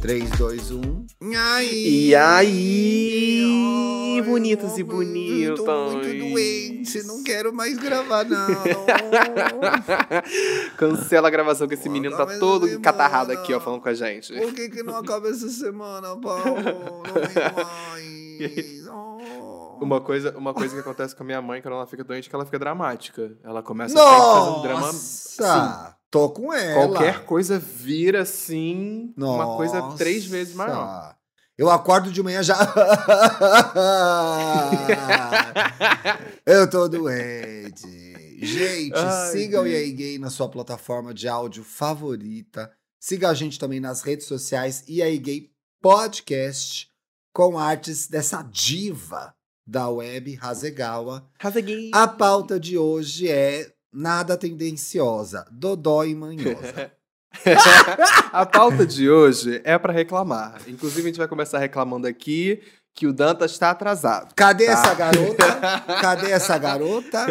3, 2, 1. E aí, bonitos e bonitas? Tô muito doente, não quero mais gravar, não. Cancela a gravação que esse menino tá todo semana. encatarrado aqui, ó, falando com a gente. Por que, que não acaba essa semana, Paulo? Não mais. Oh. Uma coisa, uma coisa que acontece com a minha mãe quando ela fica doente é que ela fica dramática. Ela começa a fazer um drama. Nossa! Tô com ela. qualquer coisa vira assim, uma coisa Nossa. três vezes maior. Eu acordo de manhã já. Eu tô doente. Gente, Ai, siga o. EA Gay na sua plataforma de áudio favorita. Siga a gente também nas redes sociais EA Gay Podcast com artes dessa diva da web, Hasegawa. Hasegui. A pauta de hoje é nada tendenciosa, dodó e manhosa. a pauta de hoje é pra reclamar. Inclusive, a gente vai começar reclamando aqui que o Dantas está atrasado. Cadê Tá. essa garota? Cadê essa garota?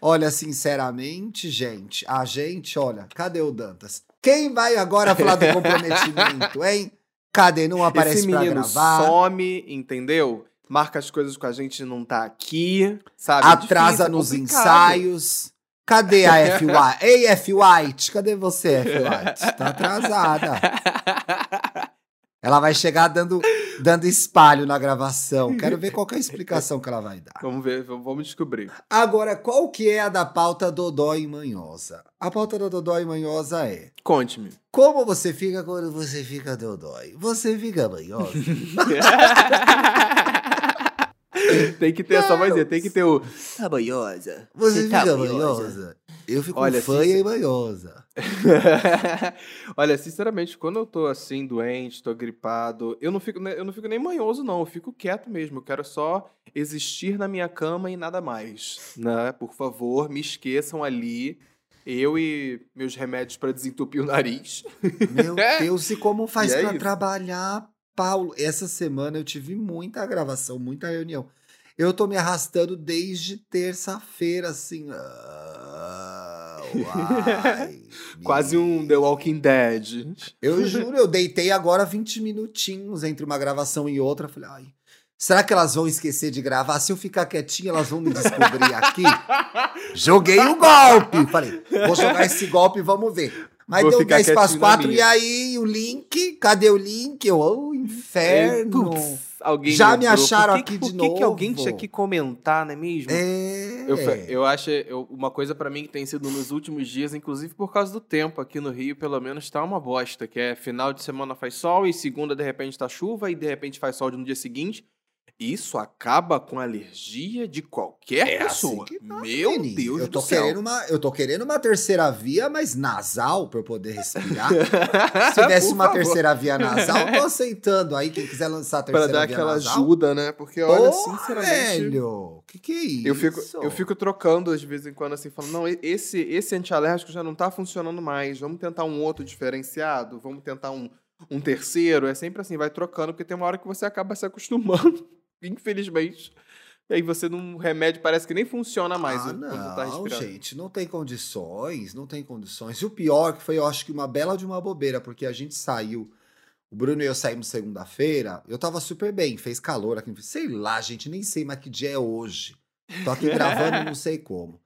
Olha, sinceramente, gente, a gente, olha, cadê o Dantas? Quem vai agora falar do comprometimento, hein? Cadê? Não aparece Esse pra menino gravar. some, entendeu? Marca as coisas com a gente e não tá aqui, sabe? É atrasa difícil, é nos ensaios. Cadê a F. White? Ei, F. White, cadê você, F. White? Tá atrasada. Ela vai chegar dando, dando espalho na gravação. Quero ver qual que é a explicação que ela vai dar. Vamos ver, vamos descobrir. Agora, qual que é a da pauta Dodó e Manhosa? A pauta da Dodó e Manhosa é Conte-me. Como você fica quando você fica Dodói? Você fica manhosa? tem que ter essa vozinha, tem que ter o. Tá banhosa. Você tá fica manhosa? Eu fico Olha, fanha se- e manhosa. Olha, sinceramente, quando eu tô assim, doente, tô gripado, eu não fico, eu não fico nem manhoso, não. Eu fico quieto mesmo. Eu quero só existir na minha cama e nada mais. Né? Por favor, me esqueçam ali. Eu e meus remédios pra desentupir o nariz. Meu Deus, e como faz E é trabalhar, Paulo? Essa semana eu tive muita gravação, muita reunião. Eu tô me arrastando desde terça-feira, assim. ah, uai, Quase um The Walking Dead. Eu juro, eu deitei agora 20 minutinhos entre uma gravação e outra. Falei, ai, será que elas vão esquecer de gravar? Se eu ficar quietinha, elas vão me descobrir aqui? Joguei o golpe! Falei, vou jogar esse golpe e vamos ver. Mas Vou deu ficar 10 para as quietinho na 4 minha. e aí o link? Cadê o link? Eu, oh, inferno! Putz, alguém Já me acharam Por que- aqui por de que que alguém novo? tinha que comentar, não é mesmo? É. Eu, eu acho eu- uma coisa pra mim que tem sido nos últimos dias, inclusive por causa do tempo aqui no Rio, pelo menos tá uma bosta, que é final de semana faz sol e segunda de repente tá chuva e de repente faz sol no dia seguinte. Isso acaba com a alergia de qualquer É assim pessoa. que tá, Meu menino. Deus eu tô do céu. Querendo uma, eu tô querendo uma terceira via, mas nasal, pra eu poder respirar. Se tivesse uma favor. terceira via nasal, tô aceitando. Aí, quem quiser lançar a Pra terceira dar via aquela nasal. ajuda, né? Porque olha, Porra, sinceramente, velho, que que é isso? Eu fico, eu fico trocando de vez em quando, assim, falando, não, esse, esse antialérgico já não tá funcionando mais, vamos tentar um outro diferenciado, vamos tentar um, um terceiro, é sempre assim, vai trocando, porque tem uma hora que você acaba se acostumando, infelizmente. E aí você não, o remédio parece que nem funciona mais ah, quando não, tá gente, não tem condições, não tem condições. E o pior que foi, eu acho que uma bela de uma bobeira, porque a gente saiu, o Bruno e eu saímos segunda-feira, eu tava super bem, fez calor aqui, sei lá, gente, nem sei mais que dia é hoje. Tô aqui gravando, não sei como.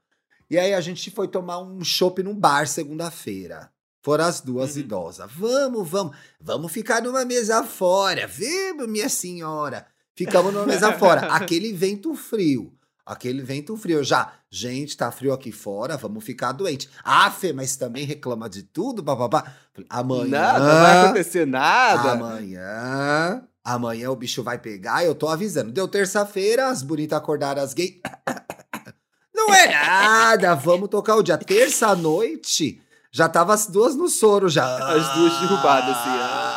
E aí a gente foi tomar um chopp num bar segunda-feira. Foram as duas Uhum. idosas. Vamos, vamos, vamos ficar numa mesa fora. Vamos, minha senhora. Ficamos numa mesa fora. Aquele vento frio. Aquele vento frio. Já, gente, tá frio aqui fora, vamos ficar doente. Ah, Fê, mas também reclama de tudo, bababá. Amanhã. Nada, não vai acontecer nada. Amanhã. Amanhã o bicho vai pegar, eu tô avisando. Deu terça-feira, as bonitas acordaram as gays. Não é nada, vamos tocar o dia. Terça-noite, já tava as duas no soro já. As duas derrubadas, assim, ah.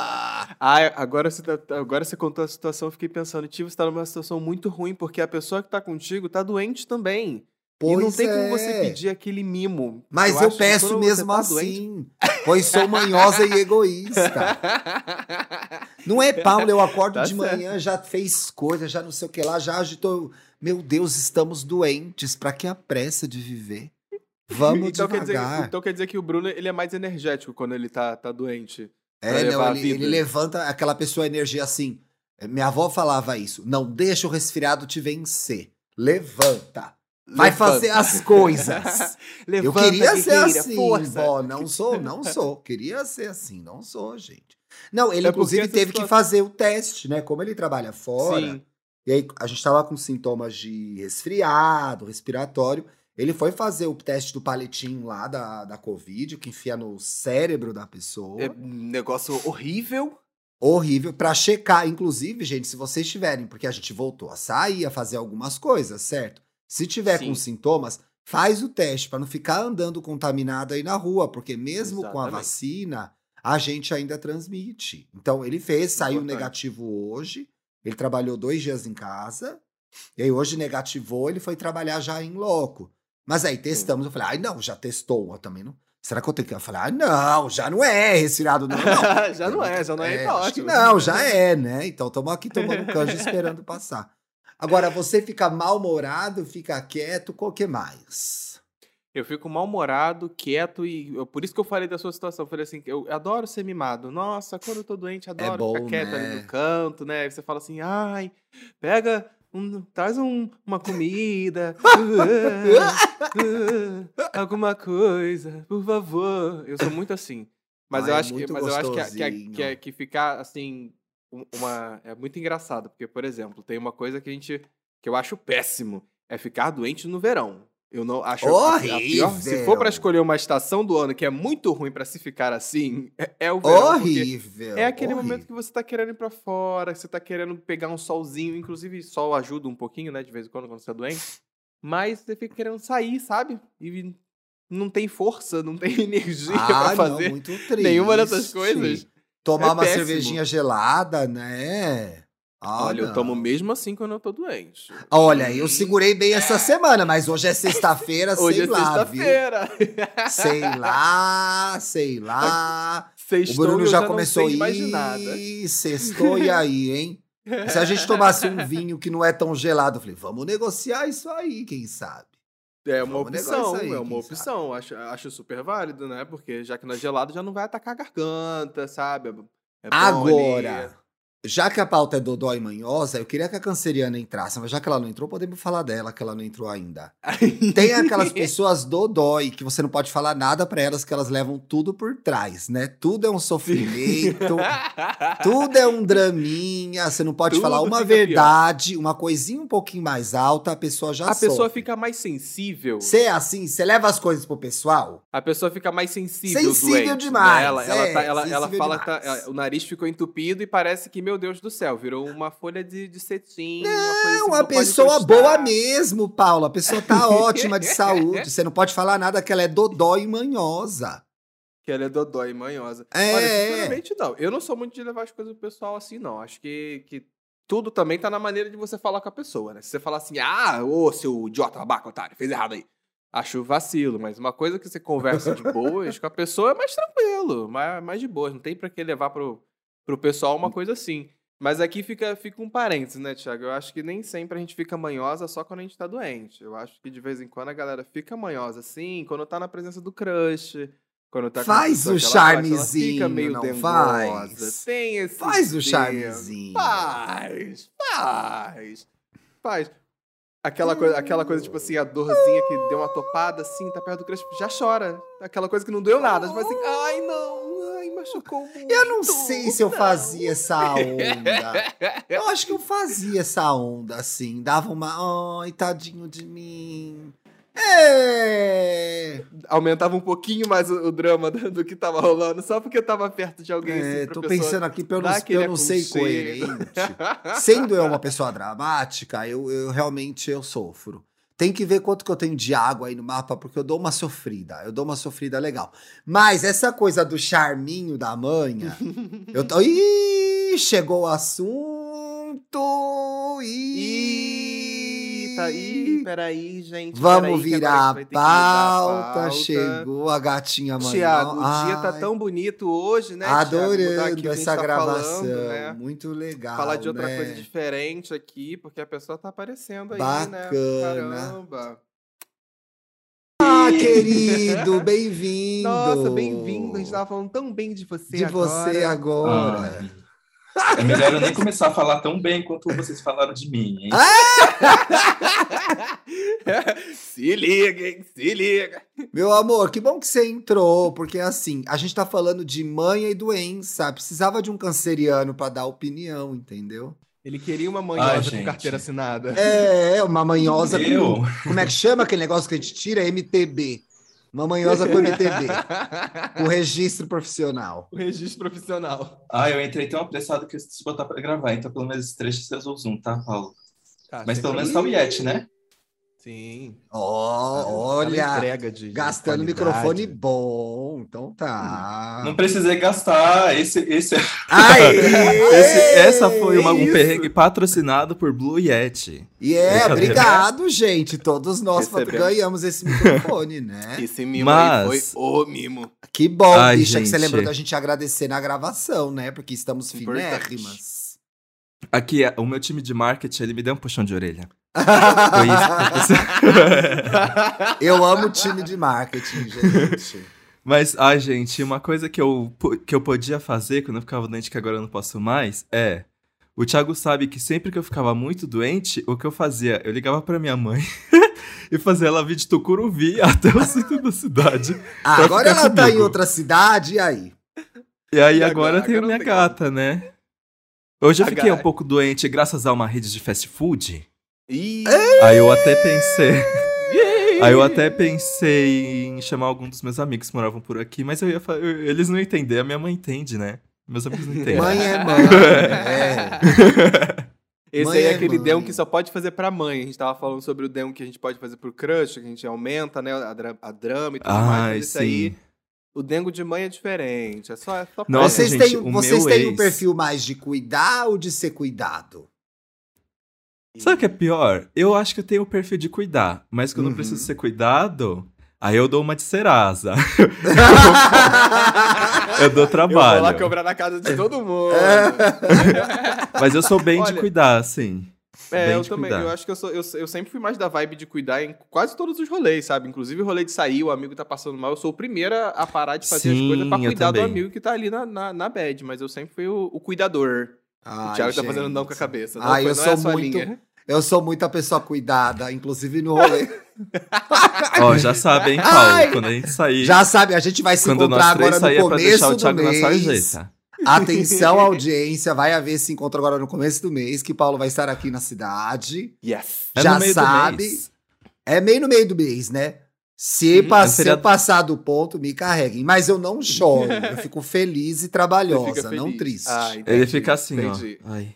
Ah, agora você, tá- agora você contou a situação, eu fiquei pensando, Tio, você tá numa situação muito ruim, porque a pessoa que tá contigo tá doente também. e não Pois tem como é. você pedir aquele mimo. Mas eu, que peço mesmo tá doente- assim, pois sou manhosa e egoísta. Não é, Paulo, eu acordo Tá de certo. manhã, já fez coisa, já não sei o que lá, já agitou. Meu Deus, estamos doentes, pra que a pressa de viver? Vamos então, quer dizer, devagar. então quer dizer que o Bruno ele é mais energético quando ele tá, tá doente. É, não, ele, ele levanta aquela pessoa energia assim. É, Minha avó falava isso. Não deixa o resfriado te vencer. Levanta. Vai Levanta. fazer as coisas. Eu queria ser assim, força. vó. Não sou, não sou. Queria ser assim, não sou, gente. Não, ele É inclusive teve que fazer o teste, né? Como ele trabalha fora. Sim. E aí a gente tava com sintomas de resfriado, respiratório. Ele foi fazer o teste do palitinho lá da, da Covid, que enfia no cérebro da pessoa. É um negócio horrível. Horrível pra checar, inclusive, gente, se vocês tiverem, porque a gente voltou a sair, a fazer algumas coisas, certo? Se tiver Sim. com sintomas, faz o teste pra não ficar andando contaminado aí na rua, porque mesmo com a Exatamente. vacina, a gente ainda transmite. Então, ele fez, saiu Importante. negativo hoje, ele trabalhou dois dias em casa, e aí hoje negativou, ele foi trabalhar já em loco. Mas aí testamos, eu falei, ai não, já testou, eu também não. Será que eu tenho que. Eu falei, ah, não, já não é resfriado, não. não. já não é, já não é, tá acho que ótimo. não, já é, né? Então estamos aqui tomando canja esperando passar. Agora, você fica mal-humorado, fica quieto, qual que mais? Eu fico mal-humorado, quieto e. Por isso que eu falei da sua situação. Eu falei assim: eu adoro ser mimado. Nossa, quando eu tô doente, adoro bom, ficar quieto ali né? no canto, né? Aí você fala assim: ai, pega. Um- traz um- uma comida, alguma coisa, por favor. Eu sou muito assim. Mas Ai, eu é acho que, mas eu acho que, que, que, que ficar assim, um- uma é muito engraçado, porque por exemplo, tem uma coisa que a gente que eu acho péssimo, é ficar doente no verão. Eu não acho a pior, se for Horrível. pra escolher uma estação do ano que é muito ruim pra se ficar assim, é, é o verão, Horrível. é aquele horrível. momento que você tá querendo ir pra fora, que você tá querendo pegar um solzinho, inclusive sol ajuda um pouquinho, né, de vez em quando quando você tá doente. Mas você fica querendo sair, sabe? E não tem força, não tem energia Ah, pra fazer. não, muito triste. nenhuma dessas coisas. Tomar É uma péssimo. cervejinha gelada, né? Ah, Olha, eu não. tomo mesmo assim quando eu tô doente. Olha, eu segurei bem essa semana, mas hoje é sexta-feira, Hoje sei é lá, viu? sexta-feira. Sei lá, sei lá. O Sextou e Bruno eu já, não começou sei a mais de nada. ir, sextou e aí, hein? Se a gente tomasse um vinho que não é tão gelado, eu falei, vamos negociar isso aí, quem sabe? É uma Vamos opção, aí, é uma opção. Acho, acho super válido, né? Porque já que não é gelado, já não vai atacar a garganta, sabe? É Agora, ali. Já que a pauta é Dodó e Manhosa, eu queria que a canceriana entrasse, mas já que ela não entrou, podemos falar dela, que ela não entrou ainda. Tem aquelas pessoas dodói que você não pode falar nada pra elas, que elas levam tudo por trás, né? Tudo é um sofrimento, tudo é um draminha, você não pode Tudo falar uma fica pior. verdade, uma coisinha um pouquinho mais alta, a pessoa já a pessoa sofre. fica mais sensível. Você é assim, você leva as coisas pro pessoal? A pessoa fica mais sensível, Sensível doente, demais, né? Ela, ela, é, tá- ela, ela fala que tá- o nariz ficou entupido e parece que, meu Deus do céu, virou uma folha de, de cetim. uma assim É uma não pode pessoa boa mesmo, Paula. A pessoa tá ótima de saúde. Você não pode falar nada que ela é dodó e manhosa. Que ela é dodói e manhosa. É. Olha, sinceramente, não. Eu não sou muito de levar as coisas pro pessoal assim, não. Acho que, que tudo também tá na maneira de você falar com a pessoa, né? Se você falar assim, ah, ô, seu idiota, babaca, otário, fez errado aí. Acho vacilo, mas uma coisa que você conversa de boas com a pessoa é mais tranquilo, mais, mais de boas. Não tem pra que levar pro, pro pessoal uma coisa assim. Mas aqui fica, fica um parênteses, né, Thiago? Eu acho que nem sempre a gente fica manhosa só quando a gente tá doente. Eu acho que de vez em quando a galera fica manhosa, assim, quando tá na presença do crush. Quando tá Faz o charmezinho, fica meio não dengosa. faz? Tem esse Faz o tempo. charmezinho. Faz, faz, faz. Aquela coisa, aquela coisa, tipo assim, a dorzinha que deu uma topada, assim, tá perto do crush, já chora. Aquela coisa que não doeu nada. Tipo assim, ai não, machucou muito. Eu não sei se eu não." fazia essa onda. Eu acho que eu fazia essa onda, assim. Dava uma. Ai, tadinho de mim. É. Aumentava um pouquinho mais o, o drama do, do que tava rolando, só porque eu tava perto de alguém assim, é pra tô pensando aqui pra eu não, eu não ser aconchego. incoerente. Sendo eu uma pessoa dramática, eu, eu realmente eu sofro. Tem que ver quanto que eu tenho de água aí no mapa, porque eu dou uma sofrida. Eu dou uma sofrida legal. Mas essa coisa do charminho da manha, eu tô. Ih, chegou o assunto! Ih, Ih, tá aí, peraí, gente. Vamos peraí, virar a a gente vai ter que mudar a pauta. pauta. Chegou a gatinha manhã. Tiago, o dia tá tão bonito hoje, né? Adorando essa tá gravação. falando, né? Muito legal. Falar de outra né? coisa diferente aqui, porque a pessoa tá aparecendo aí, Bacana. né? Caramba. Ah, querido, bem-vindo. Nossa, bem-vindo. A gente tava falando tão bem de você de agora. você agora. Ai, é melhor eu nem começar a falar tão bem quanto vocês falaram de mim, hein? se liga, hein? Se liga. Meu amor, que bom que você entrou, porque assim, a gente tá falando de manha e doença. Precisava de um canceriano pra dar opinião, entendeu? Ele queria uma manhosa Ai, com carteira assinada. É, uma manhosa com. Como é que chama aquele negócio que a gente tira? MTB. Uma manhosa com MTB. com registro profissional. o registro profissional. Ah, eu entrei tão apressado que eu esqueci de botar pra gravar, então pelo menos esse trecho você usou o Zoom, tá, Paulo? Tá, Mas pelo menos tá o Yeti, né? Sim. Na olha. entrega de- de Gastando qualidade. microfone bom. Então tá. Não precisei gastar. Esse, esse é Ai, Esse- essa foi uma- um perrengue patrocinado por Blue Yeti. E é, Brincadeira. obrigado, gente. Todos nós ganhamos esse microfone, né? Esse mimo Mas- aí foi o mimo. Que bom, Ai, bicha, que você gente. lembrou da gente agradecer na gravação, né? Porque estamos Importante. finérrimas. Aqui, o meu time de marketing, ele me deu um puxão de orelha. Foi isso. Eu amo o time de marketing, gente. Mas, ai, gente, uma coisa que eu, que eu podia fazer quando eu ficava doente, que agora eu não posso mais, é. O Thiago sabe que sempre que eu ficava muito doente, o que eu fazia? Eu ligava pra minha mãe e fazia ela vir de Tucuruvi até o centro da cidade. Ah, agora ela tá em comigo. outra cidade, e aí? E aí E agora, agora- eu tenho minha gata, né? Hoje eu fiquei um pouco doente graças a uma rede de fast food. Aí eu até pensei. Aí eu até pensei em chamar algum dos meus amigos que moravam por aqui, mas eu ia fa- eu- eles não entendem, a minha mãe entende, né? Meus amigos não entendem. Mãe é mãe. é. Esse Mãe aí é é aquele mãe. demo que só pode fazer pra mãe. A gente tava falando sobre o demo que a gente pode fazer pro crush, que a gente aumenta, né, a, dra- a drama e tudo mais. Ai, Mas esse aí, sim. o dengo de mãe é diferente. É só, é só Nossa, vocês gente, têm, o vocês meu têm um ex- perfil mais de cuidar ou de ser cuidado? Sabe o que é pior? Eu acho que eu tenho o perfil de cuidar, mas quando Uhum. eu preciso ser cuidado, aí eu dou uma de Serasa. eu dou Eu vou trabalho. lá cobrar na casa de todo mundo. Mas eu sou bem de Olha, cuidar, assim. É, Bem eu de também. cuidar. Eu acho que eu, sou, eu, eu sempre fui mais da vibe de cuidar em quase todos os rolês, sabe? Inclusive o rolê de sair, o amigo tá passando mal. Eu sou o primeiro a parar de fazer as Sim, coisas pra cuidar do amigo que tá ali na, na, na bad. Mas eu sempre fui o, o cuidador. o Thiago tá fazendo não com a cabeça. Não, Ai, foi, eu não sou é a sua muito- linha. Eu sou muita pessoa cuidada, inclusive no rolê. Ó, já sabe, hein, Paulo? Ai! Quando a gente sair. Já sabe, a gente vai se quando encontrar agora no é pra começo deixar o do mês. sarjeta. Atenção, audiência, vai haver esse encontro agora no começo do mês, que Paulo vai estar aqui na cidade. Yes. É Já no meio do sabe. mês. É meio no meio do mês, né? Se, Uhum. pa- É se passar do ponto, me carreguem. Mas eu não choro, eu fico feliz e trabalhosa, fica não feliz. triste. Ah, entendi, Ele fica assim, entendi. ó. Ai.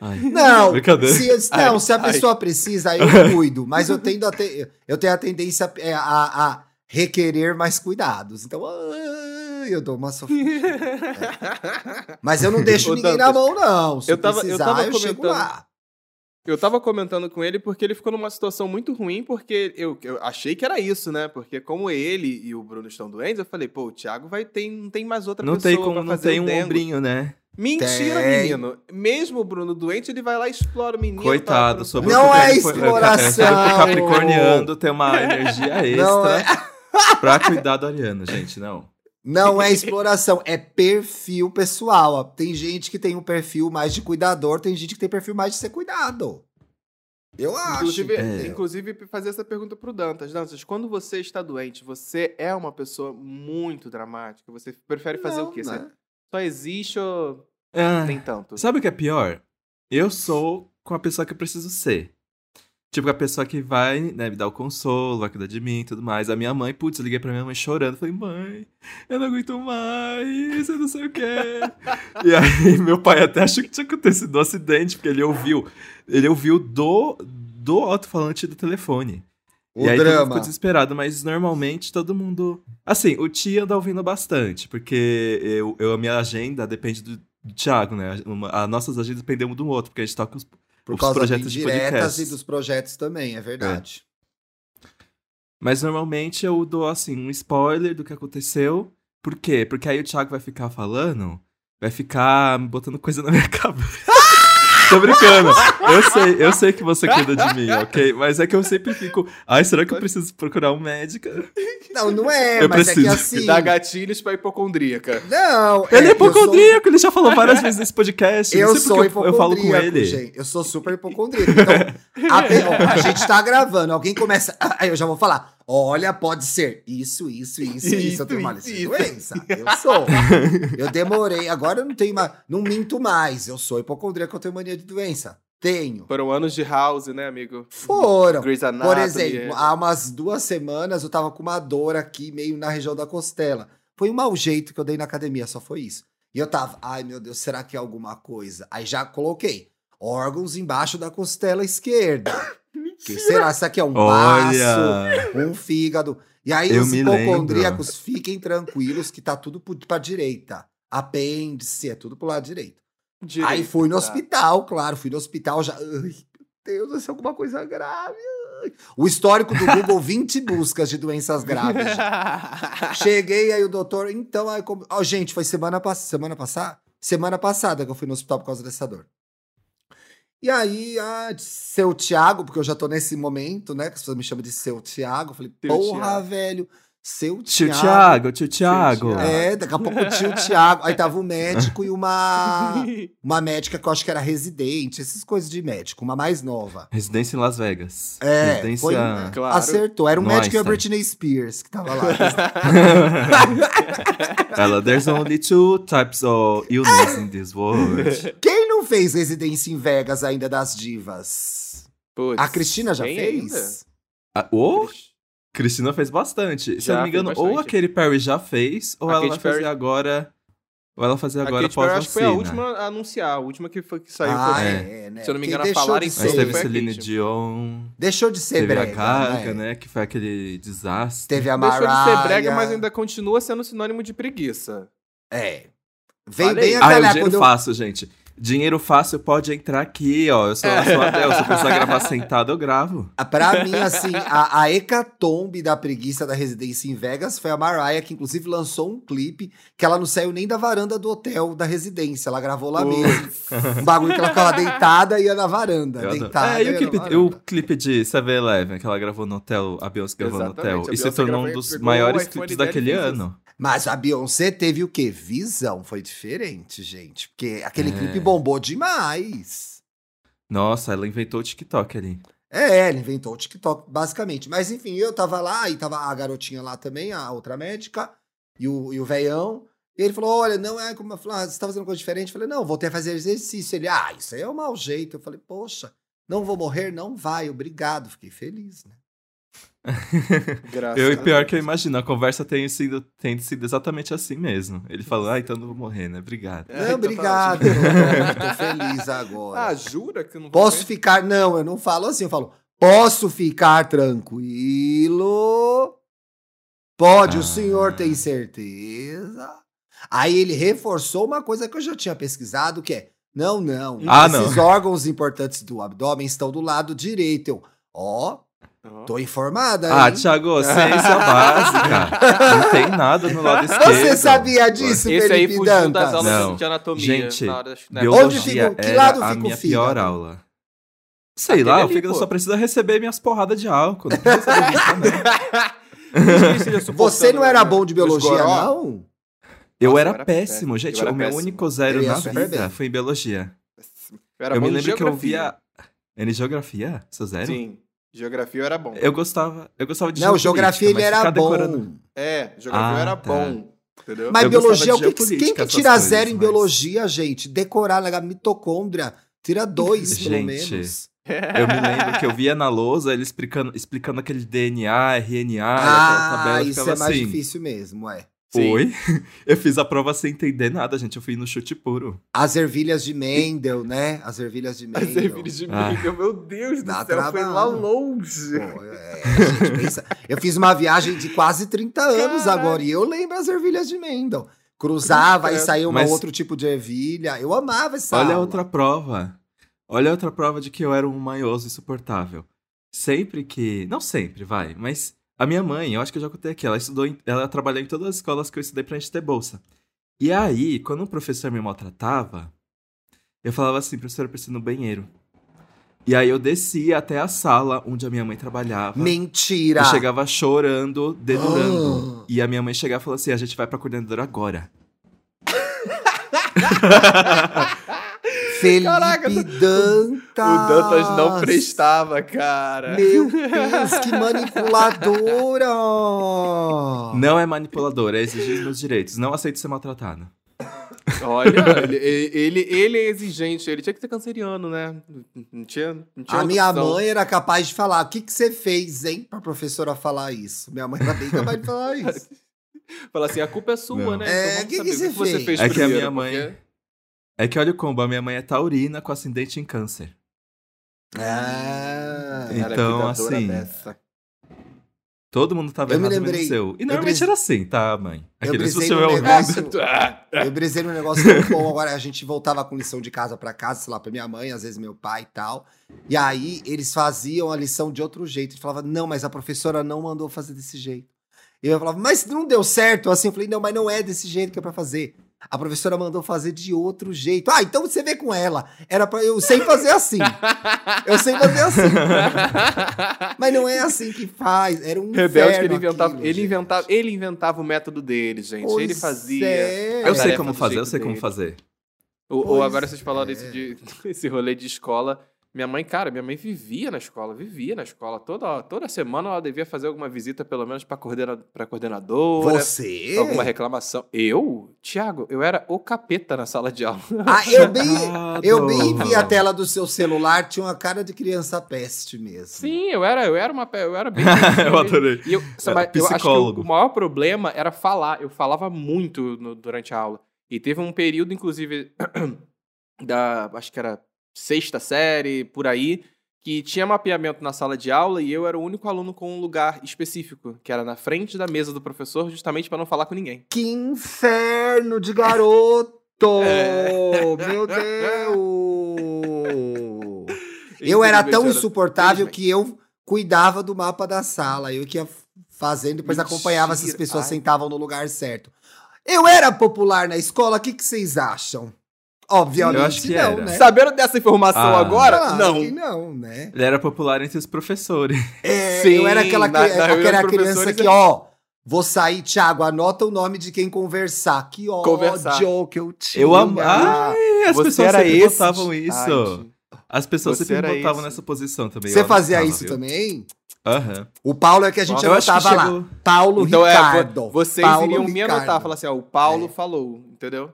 Ai. Não, se, não, Ai, se a ai. pessoa precisa, aí eu cuido. Mas eu tendo a ter, eu tenho a tendência é, a, a requerer mais cuidados. Então, ah, eu dou uma sofrida. Mas eu não deixo Ô, ninguém Dantas, na mão, não. Se eu tava- eu precisar, tava eu chego comentando- lá. Eu tava comentando com ele porque ele ficou numa situação muito ruim, porque eu, eu achei que era isso, né? Porque como ele e o Bruno estão doentes, eu falei, pô, o Thiago vai ter, não tem mais outra Não pessoa tem como pra não fazer tem o um dengo. ombrinho, né? Mentira, Tem. menino. Mesmo o Bruno doente, ele vai lá e explora o menino. Coitado, pra- Não é exploração. É, sobre o Capricorniano ter uma energia extra é, pra cuidar do Ariano, gente, não. não é exploração, é perfil pessoal. ó. Tem gente que tem um perfil mais de cuidador, tem gente que tem perfil mais de ser cuidado. Eu acho. Inclusive, É. inclusive, fazer essa pergunta pro Dantas. Dantas, quando você está doente, você é uma pessoa muito dramática? Você prefere fazer Não, o quê? Você né? só existe ou Ah, nem tanto? sabe o que é pior? Eu sou com a pessoa que eu preciso ser. Tipo, a pessoa que vai, né, me dar o consolo, vai cuidar de mim e tudo mais. A minha mãe, putz, eu liguei pra minha mãe chorando. Falei, mãe, eu não aguento mais, eu não sei o quê. e aí, meu pai até achou que tinha acontecido um acidente, porque ele ouviu, ele ouviu do, do alto-falante do telefone. O e aí todo drama. ficou desesperado, mas normalmente todo mundo. Assim, o Tia anda ouvindo bastante, porque eu, eu, a minha agenda depende do, do Thiago, né? Uma, as nossas agendas dependem um do outro, porque a gente toca os, Por os projetos de podcast. e dos projetos também, é verdade. Mas normalmente eu dou, assim, um spoiler do que aconteceu. Por quê? Porque aí o Thiago vai ficar falando, vai ficar botando coisa na minha cabeça. Tô brincando. Eu sei, eu sei que você cuida de mim, ok? Mas é que eu sempre fico. Ai, será que eu preciso procurar um médico? Não, não é, Eu mas é que preciso. assim. Dá gatilhos pra hipocondríaca. Não, Ele é que eu sou- hipocondríaco, ele já falou várias vezes nesse podcast. Eu sou porque eu, eu falo com hipocondríaco, ele. gente. Eu sou super hipocondríaco. Então, a, a gente tá gravando, alguém começa. Aí eu já vou falar: olha, pode ser isso, isso, isso, isso. Isso, eu tenho uma lista de doença. Eu sou. Eu demorei, agora eu não tenho mais. Não minto mais. Eu sou hipocondríaco, eu tenho mania de doença. Tenho. Foram anos de house, né, amigo? Foram. Grey's Por Anatomy. exemplo, há umas duas semanas eu tava com uma dor aqui, meio na região da costela. Foi um mau jeito que eu dei na academia, só foi isso. E eu tava, ai meu Deus, será que é alguma coisa? Aí já coloquei órgãos embaixo da costela esquerda. Que será? Isso aqui é um baço, Olha. um fígado. E aí Eu os hipocondríacos fiquem tranquilos que tá tudo pra direita. Apêndice, é tudo pro lado direito. Direito, Aí fui no tá. hospital, claro, fui no hospital já. Ai, meu Deus, vai ser alguma coisa grave. O histórico do Google, 20 buscas de doenças graves. Cheguei, aí o doutor. Então, aí. como- Ó, gente, foi semana, pass... semana passada? Semana passada que eu fui no hospital por causa dessa dor. E aí, ah, seu Tiago, porque eu já tô nesse momento, né? Que as pessoas me chamam de seu Tiago. Eu falei, porra, Thiago. velho, seu Tio Tiago. Thiago, tio Thiago. Thiago. É, daqui a pouco o tio Tiago. Aí tava o médico e uma uma médica que eu acho que era residente, essas coisas de médico, uma mais nova. Residência em Las Vegas. É, Residência. foi- Claro. Acertou. Era um No médico e a. Britney Spears que tava lá. Ela, there's only two types of illness in this world. Quem não fez residência em Vegas ainda das divas? Putz, A Cristina já fez? Ah, ô, Cristina fez bastante. Se eu não me engano, ou a Katy Perry já fez, ou A ela Katy vai fazer Perry- agora. Ou ela fazer agora após acho que foi a última a anunciar, a última que, foi, que saiu. ah, foi- é, né? Se eu não me engano, a deixou falar em Mas teve Celine. Dion, Deixou de ser teve brega, a Gaga, né? né? Que foi aquele desastre. Teve a Deixou Mariah. de ser brega, mas ainda continua sendo sinônimo de preguiça. É. Falei. bem a Ah, é calhar dinheiro quando eu... fácil, gente. Dinheiro fácil pode entrar aqui, ó. Eu sou, eu sou Adel, se eu precisar gravar sentado, eu gravo. Ah, Pra mim, assim, a, a hecatombe da preguiça da residência em Vegas foi a Mariah, que inclusive lançou um clipe que ela não saiu nem da varanda do hotel da residência. Ela gravou lá mesmo. Um bagulho que ela ficava deitada e ia na varanda. Eu deitada. É, e o clipe, o clipe de 7-Eleven, que ela gravou no hotel, a Beyoncé gravou no hotel. E se tornou um dos maiores clipes daquele ano. Mas a Beyoncé teve o quê? Visão. Foi diferente, gente. Porque aquele É. clipe bombou demais. Nossa, ela inventou o TikTok ali. É, ele inventou o TikTok, basicamente. Mas enfim, eu tava lá e tava a garotinha lá também, a outra médica, e o, e o veião. E ele falou: Olha, não é como. Falei, ah, você tá fazendo coisa diferente? Eu falei: Não, voltei a fazer exercício. Ele, ah, isso aí é um mau jeito. Eu falei: Poxa, não vou morrer? Não vai, obrigado. Fiquei feliz, né? Graças Eu, e pior que eu imagino, a conversa tem sido, tem sido exatamente assim mesmo. Ele falou, ah, então não vou morrer, né? Obrigado. É, não, então obrigado. fala Tô, tô feliz agora. Ah, jura que eu não vou Posso ver? ficar. Não, eu não falo assim, eu falo: Posso ficar tranquilo? Pode, o Ah. senhor tem certeza? Aí ele reforçou uma coisa que eu já tinha pesquisado, que é: não, não. Ah, esses órgãos importantes do abdômen estão do lado direito. Eu, ó, Tô informada. Ah, hein? Thiago, ciência básica. Não tem nada no lado esquerdo. Você sabia disso, Esse aí Felipe fugiu Dantas? das aulas Não. de anatomia. Gente, na hora, Biologia- Onde fica- que era lado a fica o minha fígado? pior aula. Sei Aquele lá, o ali, fígado pô. só precisa receber minhas porradas de álcool. Não precisa disso, não. Você não era bom de biologia, não? Eu Nossa, era eu era péssimo, péssimo. gente. Era o meu péssimo. único zero na vida bem. foi em biologia. Eu, era eu bom me lembro que eu via. Em geografia? Seu zero? Sim, geografia era bom. Eu gostava, eu gostava de Não, geografia ele mas era bom. decorando- É, geografia Ah, era tá. bom. Entendeu? Mas Eu biologia, o de que, quem que tira coisas, zero em mas- biologia, gente? Decorar, legal, mitocôndria. Tira dois, pelo Gente, menos. Eu me lembro que eu via na lousa ele explicando, explicando aquele DNA, RNA, Ah, tabela isso é mais assim. difícil mesmo, é. Sim. Oi? Eu fiz a prova sem entender nada, gente. Eu fui no chute puro. As ervilhas de Mendel, né? As ervilhas de Mendel. As ervilhas de Ah. milho, meu Deus do Dá céu, foi lá longe. Pô, é, gente, pensa. Eu fiz uma viagem de quase 30 anos Caralho. agora e eu lembro as ervilhas de Mendel. Cruzava e saía um Mas- outro tipo de ervilha. Eu amava essa Olha aula. outra prova. Olha outra prova de que eu era um manhoso insuportável. Sempre que. Não sempre, vai, mas a minha mãe, eu acho que eu já contei aqui, ela estudou, em- ela trabalhou em todas as escolas que eu estudei pra gente ter bolsa. E aí, quando o professor me maltratava, Eu falava assim, professora, eu preciso ir no banheiro. E aí eu descia até a sala onde a minha mãe trabalhava. Mentira! Eu chegava chorando, dedurando. Ah. E a minha mãe chegava e falou assim: a gente vai pra coordenadora agora. Felipe Caraca, Dantas! O Dantas não prestava, cara. Meu Deus, que manipuladora! Não é manipulador, é exigir meus direitos. Não aceito ser maltratado. Olha, ele, ele, ele é exigente, ele tinha que ser canceriano, né? Não tinha, não tinha A minha opção. mãe era capaz de falar: o que, que você fez, hein? Pra professora falar isso. Minha mãe era bem capaz de falar isso. Fala assim, a culpa é sua, Não. né? É, vamos que que o que você fez? fez É que a primeiro, minha mãe- porque- É que olha o combo, a minha mãe é taurina com ascendente em câncer. Ah, Cara, Então, assim, dessa. Todo mundo tava Eu me errado lembrei- menos eu. E normalmente brisei- era assim, tá, mãe? Você num vai ouvindo. negócio- Ah, Eu brisei num negócio muito bom. Agora a gente voltava com lição de casa pra casa, sei lá, pra minha mãe, às vezes meu pai e tal. E aí eles faziam a lição de outro jeito. Eles falavam, não, mas a professora não mandou fazer desse jeito. E eu falava, mas não deu certo. Assim, eu falei, não, mas não é desse jeito que é pra fazer. A professora mandou fazer de outro jeito. Ah, então você vê com ela. Era pra eu sei fazer assim. Eu sei fazer assim. Mas não é assim que faz. Era um Rebelde que ele inventava, aquilo, ele gente. inventava, ele inventava o método dele, gente. ele Pois fazia. é. Eu sei como fazer, eu sei como dele. fazer. Ou, ou agora vocês falaram é. desse, de, esse rolê de escola. Minha mãe, cara, minha mãe vivia na escola, vivia na escola. Toda, toda semana ela devia fazer alguma visita, pelo menos, pra, coordena, pra coordenadora. Você? Alguma reclamação. Eu? Tiago, eu era o capeta na sala de aula. Ah, eu bem, eu bem vi a tela do seu celular, tinha uma cara de criança peste mesmo. Sim, eu era, eu era uma. Eu era bem. Eu adorei. E eu, sabe, É, eu acho que o maior problema era falar. Eu falava muito no- durante a aula. E teve um período, inclusive, da. Acho que era sexta série, por aí, que tinha mapeamento na sala de aula e eu era o único aluno com um lugar específico, que era na frente da mesa do professor, justamente para não falar com ninguém. Que inferno de garoto! É. Meu Deus! Eu era tão insuportável que eu cuidava do mapa da sala. Eu que ia fazendo, depois Mentira. acompanhava se as pessoas Ai. sentavam no lugar certo. Eu era popular na escola, o que, que vocês acham? Obviamente Eu acho que não, era. né? Sabendo dessa informação Ah. agora, não. que não, né? Ele era popular entre os professores. É, Sim, eu era aquela, na- na aquela criança que, é- ó, vou sair, Thiago, anota o nome de quem conversar. Que ódio Conversar. que eu tinha. Eu amo. Ai, as Você pessoas era sempre esse. botavam isso. Ai, As pessoas Você sempre me botavam esse. nessa posição também. Você fazia isso viu? também? Aham. O Paulo é que a gente Eu anotava lá. chegou- Paulo Então Ricardo. é, vo- vocês Paulo iriam me Ricardo. anotar, falar assim, ó, o Paulo É. falou, entendeu?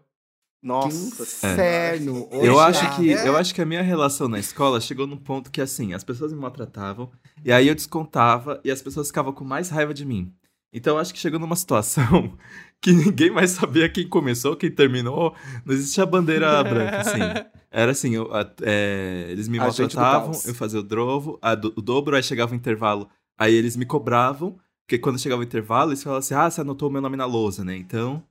Que Nossa. inferno. Eu Hoje acho, que, é. eu acho que a minha relação na escola chegou num ponto que, assim, as pessoas me maltratavam, e aí eu descontava, e as pessoas ficavam com mais raiva de mim. Então eu acho que chegou numa situação que ninguém mais sabia quem começou, quem terminou. Não existia bandeira branca, assim. Era assim, eu, a- é, eles me maltratavam, eu fazia o, drovo, a do- o dobro, aí chegava o intervalo, aí eles me cobravam, porque quando chegava o intervalo, eles falavam assim, ah, você anotou o meu nome na lousa, né? Então...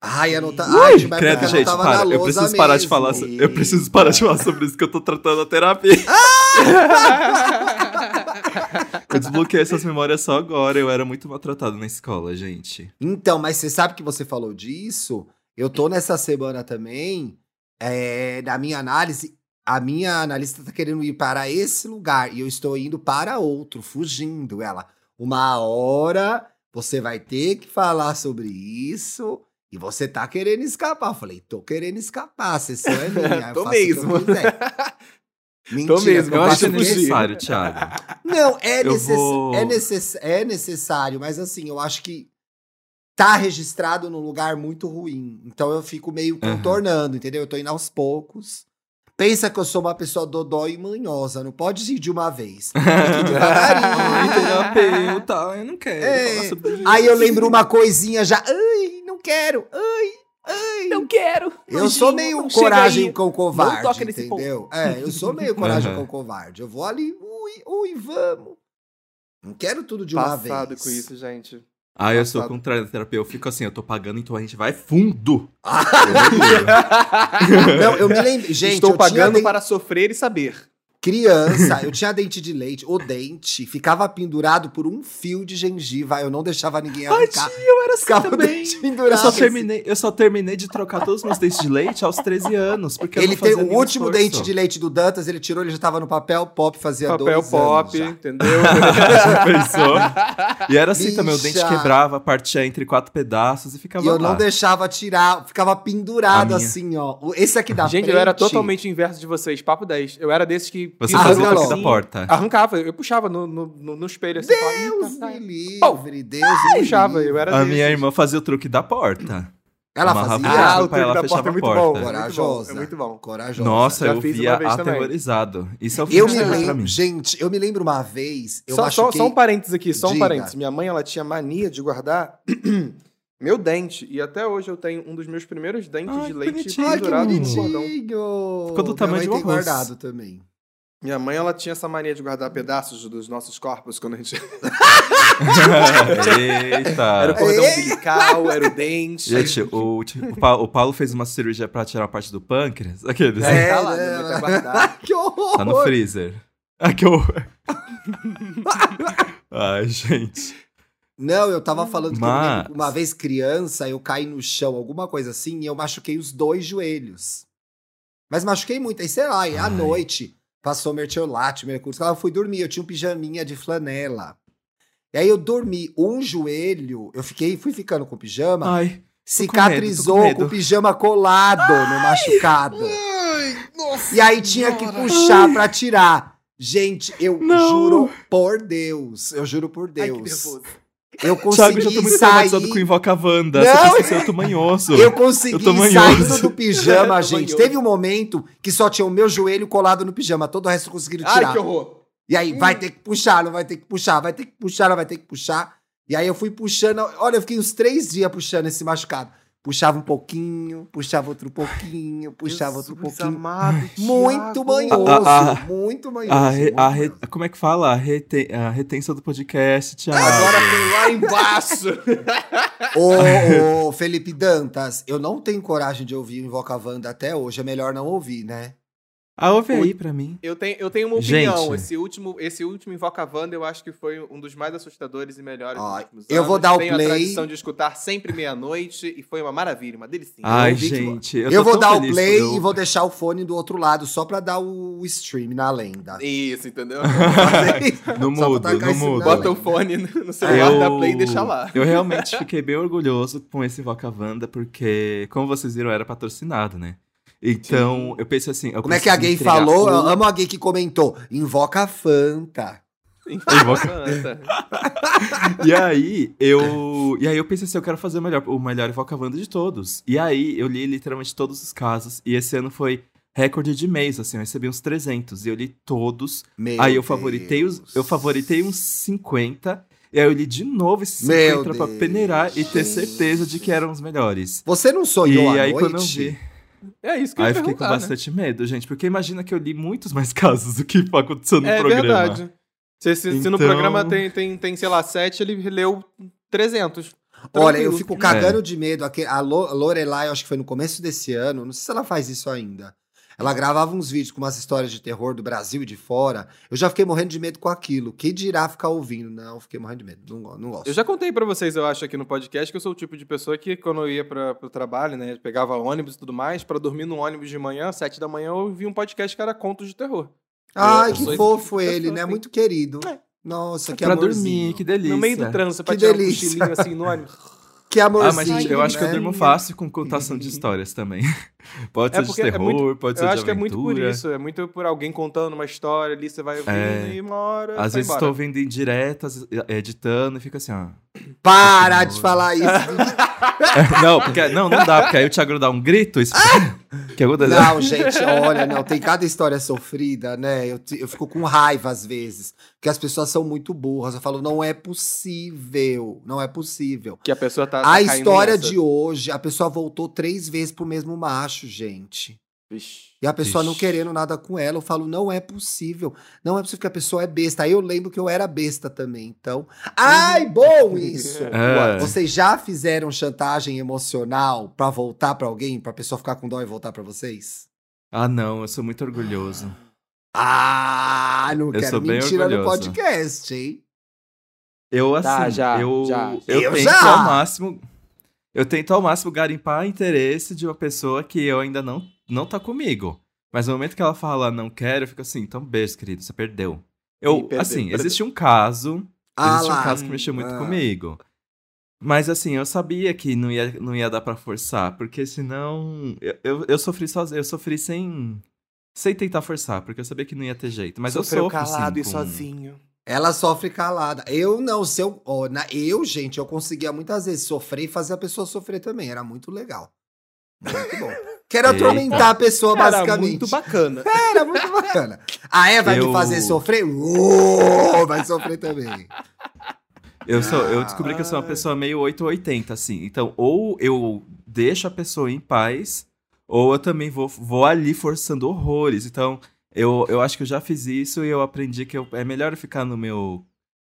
Ai, anota... Ai, tinha uma época Credo, eu gente, para. Eu preciso parar de mesmo. falar. so- Eu preciso parar de falar sobre isso que eu tô tratando a terapia. Eu desbloqueei essas memórias só agora. Eu era muito maltratado na escola, gente. Então, mas você sabe que você falou disso? Eu tô nessa semana também, é, na minha análise, a minha analista tá querendo ir para esse lugar e eu estou indo para outro, fugindo. Ela, uma hora você vai ter que falar sobre isso e você tá querendo escapar. Eu falei, tô querendo escapar, a sessão é minha. eu Tô mesmo. Mentira, mesmo, que eu Eu acho necessário, Thiago. Não, é, necess... vou- é, necess... é necessário, mas assim, eu acho que tá registrado num lugar muito ruim. Então eu fico meio contornando, entendeu? Eu tô indo aos poucos. Pensa que eu sou uma pessoa dodói e manhosa, não pode ir de uma vez. Ai, devagarinho. terapeuta, eu não quero É. Aí eu lembro uma coisinha já. Ai, não quero. Ai, ai. Não quero. Eu sou meio coragem com covarde, toca nesse entendeu? É, eu sou meio coragem Aham. com covarde. Eu vou ali, ui, ui, vamos. Não quero tudo de uma vez. Passado com isso, gente. Ah, eu sou contrário da terapia. Eu fico assim, eu tô pagando, então a gente vai fundo. Não, eu me lembro. Gente, Estou eu pagando tinha, para sofrer e saber. Criança, eu tinha dente de leite. O dente ficava pendurado por um fio de gengiva. Eu não deixava ninguém Ai, arrancar. tia, eu era assim Ficava também. dente Eu pendurado. só, terminei, eu só terminei de trocar todos os meus dentes de leite aos 13 anos. Porque Ele tem o último esforço. dente de leite do Dantas, ele tirou, ele já tava no papel pop, fazia Papel dois pop, entendeu? E era assim também, o dente Bicha. quebrava, partia entre quatro pedaços e ficava E eu lá. não deixava tirar, ficava pendurado assim, ó. O- Esse aqui da Gente, frente, eu era totalmente inverso de vocês. Papo 10. Eu era desses que. Você fazia o da porta. Arrancava, eu puxava no, no, no- no espelho assim. Deus "Eita, me tá." livre, Deus me Puxava, livre. eu era A desses. minha irmã fazia o truque da porta. Ela Amarrava fazia. o Ah, o truque ela, da porta é muito a porta. bom. É bom. Corajosa. É muito bom. Corajosa. Nossa, Já eu fiz via uma vez também. aterrorizado. Isso é o Eu que me pra lembro, mim. gente, eu me lembro uma vez, eu só, só, machuquei... só um parênteses aqui, só um Diga. parênteses. Minha mãe, ela tinha mania de guardar meu dente. E até hoje eu tenho um dos meus primeiros dentes Ai, de leite bonitinho. Ai, que pendurado no cordão. Ficou do tamanho de um arroz. guardado também. Minha mãe, ela tinha essa mania de guardar pedaços dos nossos corpos quando a gente... Eita. Era o cordão umbilical, era o dente. Gente, o, o, Pa- o Paulo fez uma cirurgia pra tirar a parte do pâncreas. Aqueles. É, né? tá lá, mãe tá guardado. que horror! Tá no freezer. Ah, que horror. Ai, gente. Não, eu tava falando que Mas- que uma vez criança, eu caí no chão, alguma coisa assim, e eu machuquei os dois joelhos. Mas machuquei muito. Aí, sei lá, à noite, passou mertiolate, mercúrio, eu fui dormir, eu tinha um pijaminha de flanela. E aí eu dormi, um joelho, eu fiquei, fui ficando com o pijama, Ai. cicatrizou com com, medo. o pijama colado no machucado. E aí tinha que puxar pra tirar. Gente, eu Não. juro por Deus, eu juro por Ai, que Deus. nervoso. Eu Thiago, eu já tô consegui muito sair. traumatizado com Invoca Wanda. Não. Você precisa ser outro manhoso. Eu consegui saindo do pijama, gente. Teve um momento que só tinha o meu joelho colado no pijama, todo o resto conseguiram Ai, tirar. que horror. E aí, vai ter que puxar, não vai ter que puxar, vai ter que puxar, não vai ter que puxar. E aí eu fui puxando, olha, eu fiquei uns três dias puxando esse machucado. Puxava um pouquinho, puxava outro pouquinho, puxava outro Jesus pouquinho. amado, Muito manhoso, A- a- muito manhoso. A, re- muito a re- como é que fala? A, rete- a retenção do podcast, Thiago. Agora foi lá embaixo. Ô, ô, Felipe Dantas, eu não tenho coragem de ouvir o Invoca Wanda até hoje, é melhor não ouvir, né? Ah, ouve aí pra mim. Eu tenho, eu tenho uma opinião. Gente. Esse último, esse último Invoca Wanda, eu acho que foi um dos mais assustadores e melhores Ó, dos últimos eu anos. vou dar o Tenho play. a tradição de escutar sempre meia-noite e foi uma maravilha, uma delicinha. Ai, que- gente. Eu, Eu, vou dar o play eu- e vou deixar o fone do outro lado só pra dar o stream na lenda. Isso, entendeu? No mudo, no mudo. Bota o fone no celular, Eu- dá play e deixa lá. Eu realmente fiquei bem orgulhoso com esse Invoca Wanda, porque, como vocês viram, era patrocinado, né? Então, eu pensei assim. eu Como é que a gay falou? Eu amo a gay que comentou. Invoca a Fanta. Invoca E aí, eu. E aí eu pensei assim, eu quero fazer o melhor, o melhor Invoca Wanda de todos. E aí, eu li literalmente todos os casos. E esse ano foi recorde de mês, assim, eu recebi uns 300. E eu li todos. Meu aí eu favoritei, os, Deus. eu favoritei uns 50. E aí eu li de novo esses Meu 50 pra peneirar e ter certeza de que eram os melhores. Você não E sonhou à aí, noite? quando eu vi. É isso que eu Aí eu fiquei com né? bastante medo, gente. Porque imagina que eu li muitos mais casos do que aconteceu no É programa. verdade. Se, se- se no Então- programa tem, tem, tem, sei lá, sete, ele leu 300. Olha, eu Tranquilo. fico cagando de medo. Aque- A Lo- Lorelai, acho que foi no começo desse ano, não sei se ela faz isso ainda. Ela gravava uns vídeos com umas histórias de terror do Brasil e de fora. Eu já fiquei morrendo de medo com aquilo. Que dirá ficar ouvindo? Não, fiquei morrendo de medo. Não, não gosto. Eu já contei pra vocês, eu acho, aqui no podcast, que eu sou o tipo de pessoa que, quando eu ia pra, pro trabalho, né, pegava ônibus e tudo mais, pra dormir no ônibus de manhã, sete da manhã, eu vi um podcast que era contos de terror. Ai, eu que fofo tipo ele, pessoa, né? assim. Muito querido. É. Nossa, que pra amorzinho. dormir, que delícia. No meio do trânsito, pra Que tirar delícia. um cochilinho assim no ônibus. Que Ah, amorzinho. mas gente, eu acho que eu né? durmo fácil com contação de histórias também. Pode É ser de porque é terror, muito- pode ser Eu de acho que é muito por aventura. isso, é muito por alguém contando uma história ali, você vai ouvindo É. e uma hora. Às vezes estou vendo em diretas, editando, e fica assim, ó. Para de falar isso. não, porque, não, não dá, porque aí o Thiago dá um grito. Isso, que acontece? Não, gente, olha, não, tem cada história sofrida, né? Eu, eu fico com raiva às vezes, porque as pessoas são muito burras. Eu falo, não é possível, não é possível. Que a pessoa tá. a tá história nessa. de hoje, a pessoa voltou três vezes pro mesmo macho, gente. Vixe. E a pessoa não Ixi. querendo nada com ela, eu falo, não é possível. Não é possível que a pessoa é besta. Aí eu lembro que eu era besta também, então. Ai, bom isso! É. Vocês já fizeram chantagem emocional pra voltar pra alguém, pra pessoa ficar com dó e voltar pra vocês? Ah, não, eu sou muito orgulhoso. Ah, não Eu quero sou bem mentira no orgulhoso. podcast, hein? Eu, assim, Tá, já, eu, já. eu, Eu tento já. ao máximo. Eu tento ao máximo garimpar interesse de uma pessoa que eu ainda não, não tá comigo. Mas no momento que ela fala não quero, eu fico assim, então beijo, querido, você perdeu. Eu, perdeu, assim, perdeu. existe um caso. Ah existe um lá. caso que mexeu muito Ah. comigo. Mas assim, eu sabia que não ia, não ia dar pra forçar, porque senão. Eu, eu, eu sofri sozinho, eu sofri sem. Sem tentar forçar, porque eu sabia que não ia ter jeito. Mas Sofreu eu sofro calado sim, e com- sozinho. Ela sofre calada. Eu não, se eu, ó, na, eu, gente, eu conseguia muitas vezes sofrer e fazer a pessoa sofrer também. Era muito legal. Muito bom. Quero Eita. atormentar a pessoa, Era basicamente. muito bacana. Era muito bacana. Ah, é? Vai Eu- me fazer sofrer? Uou, vai sofrer também. Eu, sou, eu Ah. descobri que eu sou uma pessoa meio 880, assim. Então, ou eu deixo a pessoa em paz, ou eu também vou, vou ali forçando horrores. Então, eu, eu acho que eu já fiz isso e eu aprendi que eu- é melhor eu ficar no meu,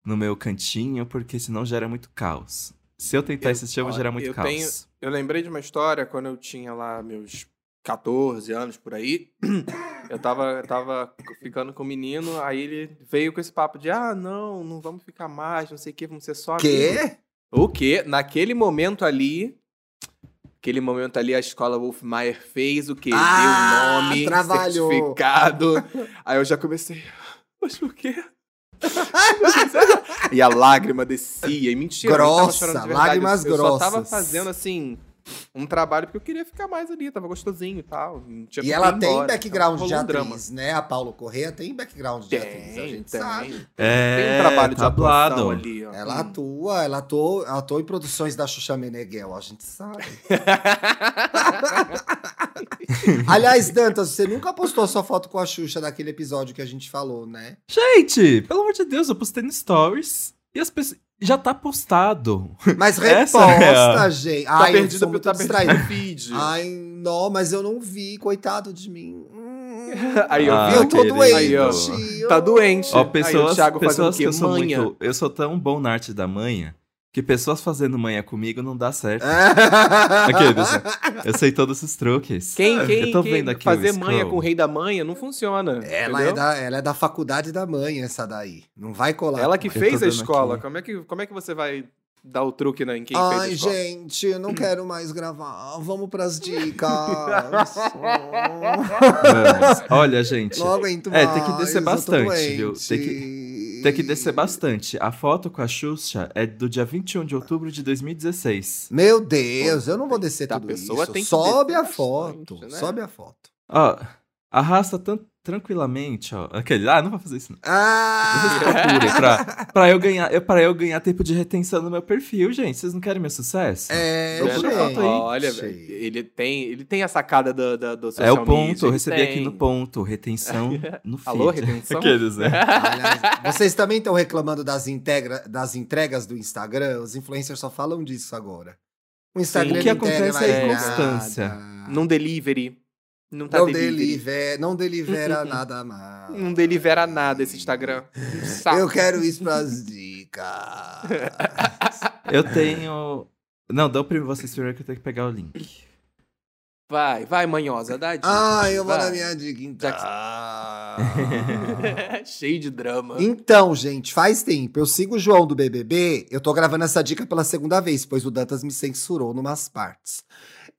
no meu cantinho, porque senão gera muito caos. Se eu tentar Eu- insistir, eu vou gerar muito eu caos. tenho- Eu lembrei de uma história quando eu tinha lá meus 14 anos por aí. Eu tava, tava ficando com um menino, aí ele veio com esse papo de: ah, não, não vamos ficar mais, não sei o que, vamos ser só amigos." Quê? O quê? Naquele momento ali. Aquele momento ali, a escola Wolfmaier fez o quê? Ah, Deu nome, trabalhou. certificado. Aí eu já comecei. Mas por quê? e a lágrima descia. E mentira, eu não tava Grossa, chorando de verdade. lágrimas eu só tava grossas. fazendo assim. Um trabalho porque eu queria ficar mais ali, tava gostosinho e tal. E ela tem embora, background então de atriz, né? A Paulo Correia tem background de atriz, a Tem, gente tem. sabe. É, Tem um trabalho de tablado. atuação ali, ó. Ela Hum. atua, ela atua, ela atua em produções da Xuxa Meneghel, a gente sabe. Aliás, Dantas, você nunca postou sua foto com a Xuxa daquele episódio que a gente falou, né? Gente, pelo amor de Deus, eu postei no Stories e as pessoas. Já tá postado. Mas Essa é reposta, a- gente. Tá Ai, eu perdido, sou muito tá perdido distraído. no feed. Ai, não, mas eu não vi, coitado de mim. Hum. Aí eu Ah, vi. eu tô querido. doente. Aí, ó. Tá doente. Ó, Aí o pessoas, Thiago fazendo pessoas que eu sou Manha. muito. Eu sou tão bom na arte da manha que pessoas fazendo manha comigo não dá certo. É. Aqueles, Eu sei todos os truques. Quem, quem, Eu tô quem vendo aqui fazer manha com o rei da manha não funciona. Ela entendeu? é, da, ela é da faculdade da mãe, essa daí. Não vai colar. Ela que fez a escola. aqui. Como é, que, como é que você vai dar o truque né, em quem fez a Ai, escola? gente, eu não quero mais gravar. Vamos pras dicas. Vamos. Olha, gente. não aguento É, mais. tem que descer bastante, viu? Tem que- Tem que descer bastante. A foto com a Xuxa é do dia 21 de outubro de 2016. Meu Deus, eu não vou descer A tudo pessoa isso. tem que Sobe a foto. bastante, né? Sobe a foto. Ó, arrasta tan tranquilamente, ó. Aquele, ah, não vou fazer isso não. Ah! Vocês pra, pra, eu ganhar, eu, pra eu ganhar tempo de retenção no meu perfil, gente. Vocês não querem meu sucesso? É, Procura a gente. foto aí. Olha, velho, ele tem, ele tem a sacada do, do, do É social o ponto, media, eu recebi tem. aqui no ponto. Retenção no feed. Alô, retenção? Aqueles, né? Aliás, vocês também estão reclamando das, integra, das entregas do Instagram? Os influencers só falam disso agora. O Instagram O que acontece é inconstância. nada. Num delivery. Não tá não, delivery. deliver, não delivera nada mais. Não delivera nada esse Instagram. Um saco. Eu quero isso pras dicas. Eu tenho. Não, dá o primeiro vocês primeiro que eu tenho que pegar o link. Vai, vai, manhosa, dá dica. Ah, eu vou Vai. na minha dica, então. Cheio de drama. Então, gente, faz tempo. Eu sigo o João do BBB. Eu tô gravando essa dica pela segunda vez, pois o Dantas me censurou numas partes.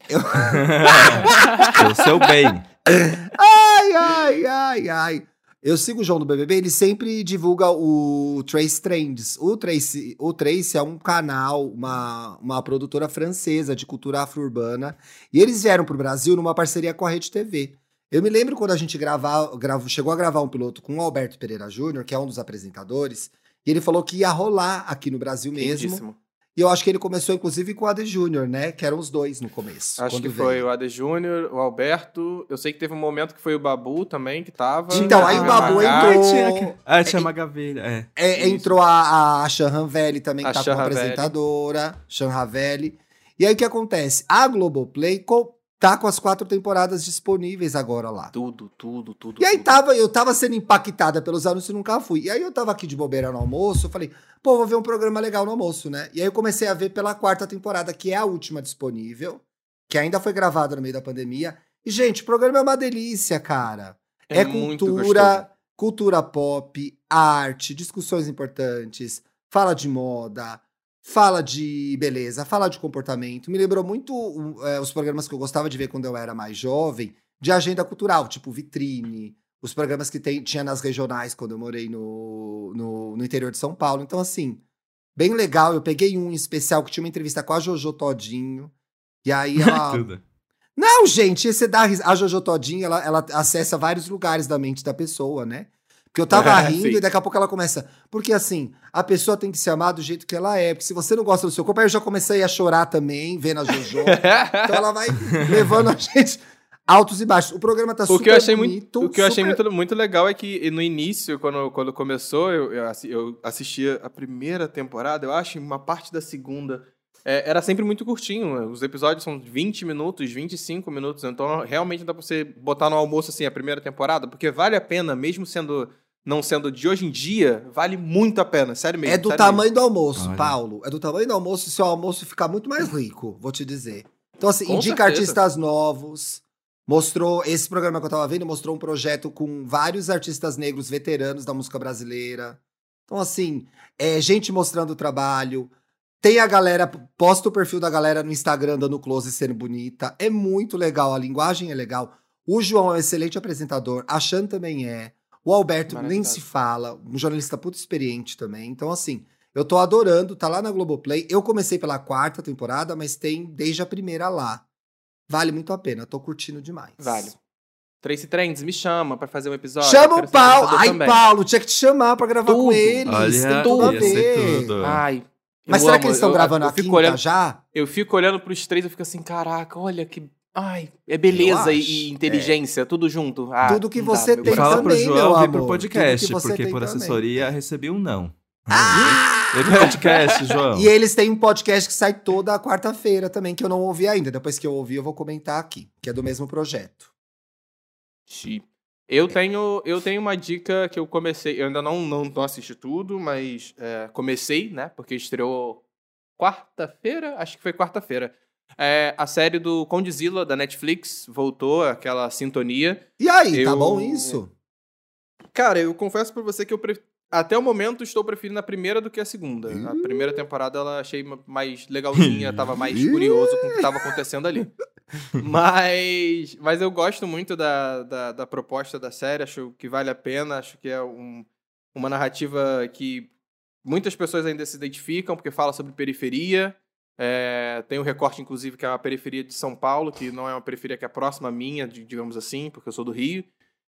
Pelo seu bem. Ai, ai, ai, ai. Eu sigo o João do BBB, ele sempre divulga o Trace Trends. O Trace, o Trace é um canal, uma, uma produtora francesa de cultura afro-urbana. E eles vieram pro Brasil numa parceria com a Rede TV. Eu me lembro quando a gente gravar, grava, chegou a gravar um piloto com o Alberto Pereira Júnior, que é um dos apresentadores, e ele falou que ia rolar aqui no Brasil mesmo. Lindíssimo. E eu acho que ele começou, inclusive, com o AD Júnior, né? Que eram os dois no começo. Acho que veio. foi o AD Júnior, o Alberto. Eu sei que teve um momento que foi o Babu também, que tava. Então, aí o Babu entrou- tinha, ah, tinha uma gavilha. É. É, entrou a, a Shan também, que A tá Shan como apresentadora. Shan Ravelli. E aí o que acontece? A Globoplay co- tá com as quatro temporadas disponíveis agora lá. Tudo, tudo, tudo. E aí tudo. tava, eu tava sendo impactada pelos anúncios e nunca fui. E aí eu tava aqui de bobeira no almoço, eu falei, pô, vou ver um programa legal no almoço, né? E aí eu comecei a ver pela quarta temporada, que é a última disponível, que ainda foi gravada no meio da pandemia. E, gente, o programa é uma delícia, cara. É, muito cultura, cultura pop, arte, discussões importantes, fala de moda, fala de beleza, fala de comportamento. Me lembrou muito uh, é, os programas que eu gostava de ver quando eu era mais jovem, de agenda cultural, tipo Vitrine, os programas que tem, tinha nas regionais quando eu morei no, no, no interior de São Paulo. Então, assim, bem legal. Eu peguei um especial que tinha uma entrevista com a Jojo Todinho. E aí ela. Não, gente, esse dá a Jojo Todinho, ela, ela acessa vários lugares da mente da pessoa, né? Porque eu tava Ah, rindo sim. e daqui a pouco ela começa. Porque assim, a pessoa tem que se amar do jeito que ela é. Porque se você não gosta do seu corpo, aí eu já comecei a chorar também, vendo a Jojo. então ela vai levando a gente altos e baixos. O programa tá O super que eu achei bonito. muito, o que eu achei muito, muito legal é que no início, quando, quando começou, eu, eu, eu assistia a primeira temporada, eu acho, uma parte da segunda. é, era sempre muito curtinho. Os episódios são 20 minutos, 25 minutos. Então, realmente dá pra você botar no almoço assim a primeira temporada, porque vale a pena, mesmo sendo. Não sendo de hoje em dia, vale muito a pena. Sério mesmo. É do tamanho do almoço, Olha. Paulo. É do tamanho do almoço, seu almoço ficar muito mais rico, vou te dizer. Então, assim, Com indica certeza. artistas novos. Mostrou, esse programa que eu tava vendo mostrou um projeto com vários artistas negros veteranos da música brasileira. Então, assim, é gente mostrando o trabalho. Tem a galera, posta o perfil da galera no Instagram dando close e sendo bonita. É muito legal, a linguagem é legal. O João é um excelente apresentador, a Chan também é. O Alberto nem se fala, um jornalista puto experiente também. Então, assim, eu tô adorando, tá lá na Globoplay. Eu comecei pela quarta temporada, mas tem desde a primeira lá. Vale muito a pena, tô curtindo demais. Vale. Tracy Trends, me chama pra fazer um episódio. Chama eu o Paulo! Ai, também. Paulo, tinha que te chamar pra gravar com Tudo. eles. Olha, tem tudo a ver. tudo. Ai. Mas eu será amo, que eles estão eu- gravando eu a fico quinta olhando, já? Eu fico olhando pros três e fico assim, caraca, olha que. Ai, é beleza e- e inteligência, tudo junto. Ah, Tudo que você meu tem. Fala pro também, meu João vir amor. pro podcast, porque por também. assessoria recebi um não. Ah! Pro podcast, João. E eles têm um podcast que sai toda quarta-feira também, que eu não ouvi ainda. Depois que eu ouvir, eu vou comentar aqui, que é do mesmo projeto. Eu tenho, eu tenho uma dica que eu comecei. Eu ainda não, não, não assisti tudo, mas é, comecei, né? Porque estreou quarta-feira? Acho que foi quarta-feira. É, a série do Condizila, da Netflix, voltou, aquela sintonia. E aí, tá Eu- bom isso? Cara, eu confesso pra você que eu pre- até o momento estou preferindo a primeira do que a segunda. A primeira temporada ela achei ma- mais legalzinha, tava mais curioso com o que tava acontecendo ali. Mas, mas eu gosto muito da, da, da proposta da série, acho que vale a pena, acho que é um- uma narrativa que muitas pessoas ainda se identificam, porque fala sobre periferia. É, tem um recorte, inclusive, que é a periferia de São Paulo, que não é uma periferia que é próxima à minha, di- digamos assim, porque eu sou do Rio.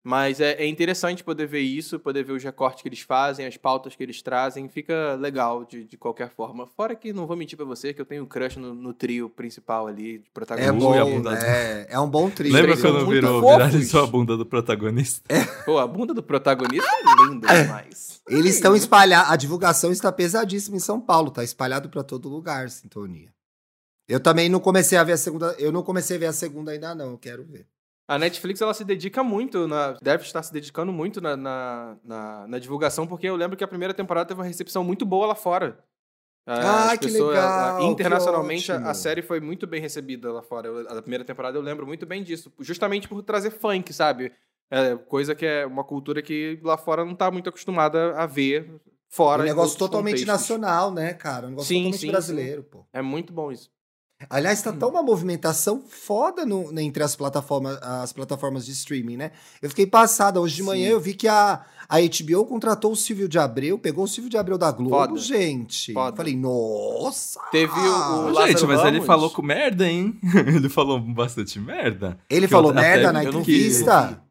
Mas é, é interessante poder ver isso, poder ver os recortes que eles fazem, as pautas que eles trazem. Fica legal de, de qualquer forma. Fora que não vou mentir pra você que eu tenho um crush no, no trio principal ali, de É protagonista. A bom, né? É um bom trio. Lembra são quando virou, viralizou a bunda do protagonista? Pô, a bunda do protagonista é linda demais. Eles estão espalhados. A divulgação está pesadíssima em São Paulo, tá espalhado pra todo lugar, sintonia. Eu também não comecei a ver a segunda. Eu não comecei a ver a segunda ainda, não. Eu quero ver. A Netflix ela se dedica muito, na, deve estar se dedicando muito na, na, na- na divulgação, porque eu lembro que a primeira temporada teve uma recepção muito boa lá fora. Ah, As que pessoas- legal, Internacionalmente, a, a série foi muito bem recebida lá fora. Eu- a primeira temporada eu lembro muito bem disso, justamente por trazer funk, sabe? É, coisa que é uma cultura que lá fora não tá muito acostumada a ver fora. um negócio totalmente contextos. nacional, né, cara? Um negócio Sim, totalmente sim, brasileiro, pô. É muito bom isso. Aliás, tá Hum. tão uma movimentação foda no- entre as plataformas, as plataformas de streaming, né? Eu fiquei passada. Hoje de manhã Sim. eu vi que a, a HBO contratou o Silvio de Abreu, pegou o Silvio de Abreu da Globo, Foda. gente. Foda. Falei, nossa! Teve o- o Gente, mas ele Ramos. falou com merda, hein? ele falou bastante merda. Ele Que eu falou até- merda na eu entrevista?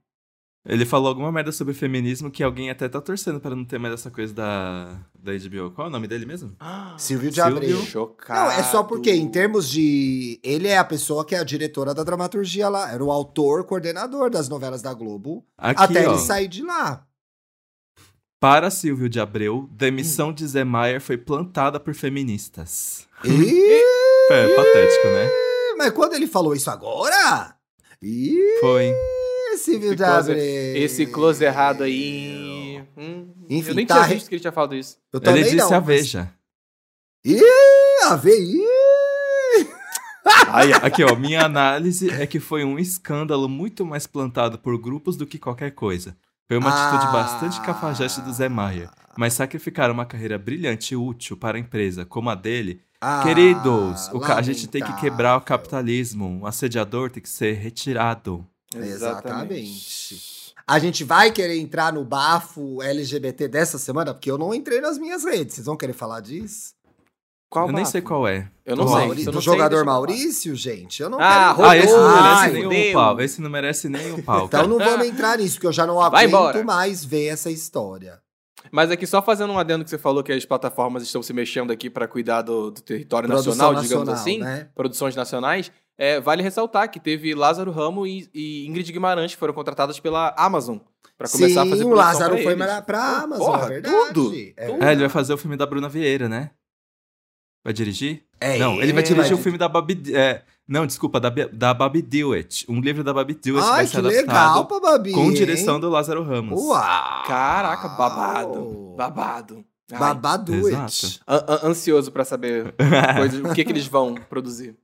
Ele falou alguma merda sobre feminismo que alguém até tá torcendo pra não ter mais essa coisa da, da HBO. Qual é o nome dele mesmo? Silvio de. Abreu. Chocado. Não, é só porque, em termos de. Ele é a pessoa que é a diretora da dramaturgia lá. Era o autor, coordenador das novelas da Globo. Aqui, até ó. ele sair de lá. Para Silvio de Abreu, demissão de Zé Maier foi plantada por feministas. Ih, É, patético, né? mas quando ele falou isso agora? Ih, Foi. Esse de close- Abreu. Esse close errado aí. Hum, Enfim, eu nem tá tinha re- visto que ele tinha falado isso. Eu Ele disse não, a mas- Veja. Ih, a VI. Aí, aqui, ó, minha análise é que foi um escândalo muito mais plantado por grupos do que qualquer coisa. Foi uma atitude Ah. bastante cafajeste do Zé Maia. Mas sacrificar uma carreira brilhante e útil para a empresa como a dele. Ah, Queridos, o ca- a gente tem que quebrar o capitalismo. Um assediador tem que ser retirado. Exatamente. A gente vai querer entrar no bafo LGBT dessa semana, porque eu não entrei nas minhas redes. Vocês vão querer falar disso? Qual eu nem bafo? sei qual é. Eu não do sei. Se eu do não sei, jogador. Maurício, gente? Eu não Ah, quero... Ah, esse não Ai, merece fudeu. nem um pau. Esse não merece nem um pau. Então não vamos entrar nisso, porque eu já não aguento mais ver essa história. Mas aqui, só fazendo um adendo que você falou que as plataformas estão se mexendo aqui para cuidar do, do território Produção nacional, digamos nacional, assim, né? produções nacionais. É, vale ressaltar que teve Lázaro Ramo e, e Ingrid Guimarães que foram contratadas pela Amazon para começar Sim, a fazer o produção Lázaro pra foi eles. pra, pra Amazon, porra, é verdade. tudo, É, tudo. É, ele vai fazer o filme da Bruna Vieira, né? Vai dirigir? É, não, ele vai dirigir vai o filme da Babi... É, não, desculpa, da, da Babi Dewitt. Um livro da Babi Dewitt Ai, vai que ser legal, adaptado Babi. com hein? direção do Lázaro Ramos. Uau! Caraca, babado. Babado. Babado ansioso pra saber coisas- o que, que eles vão produzir.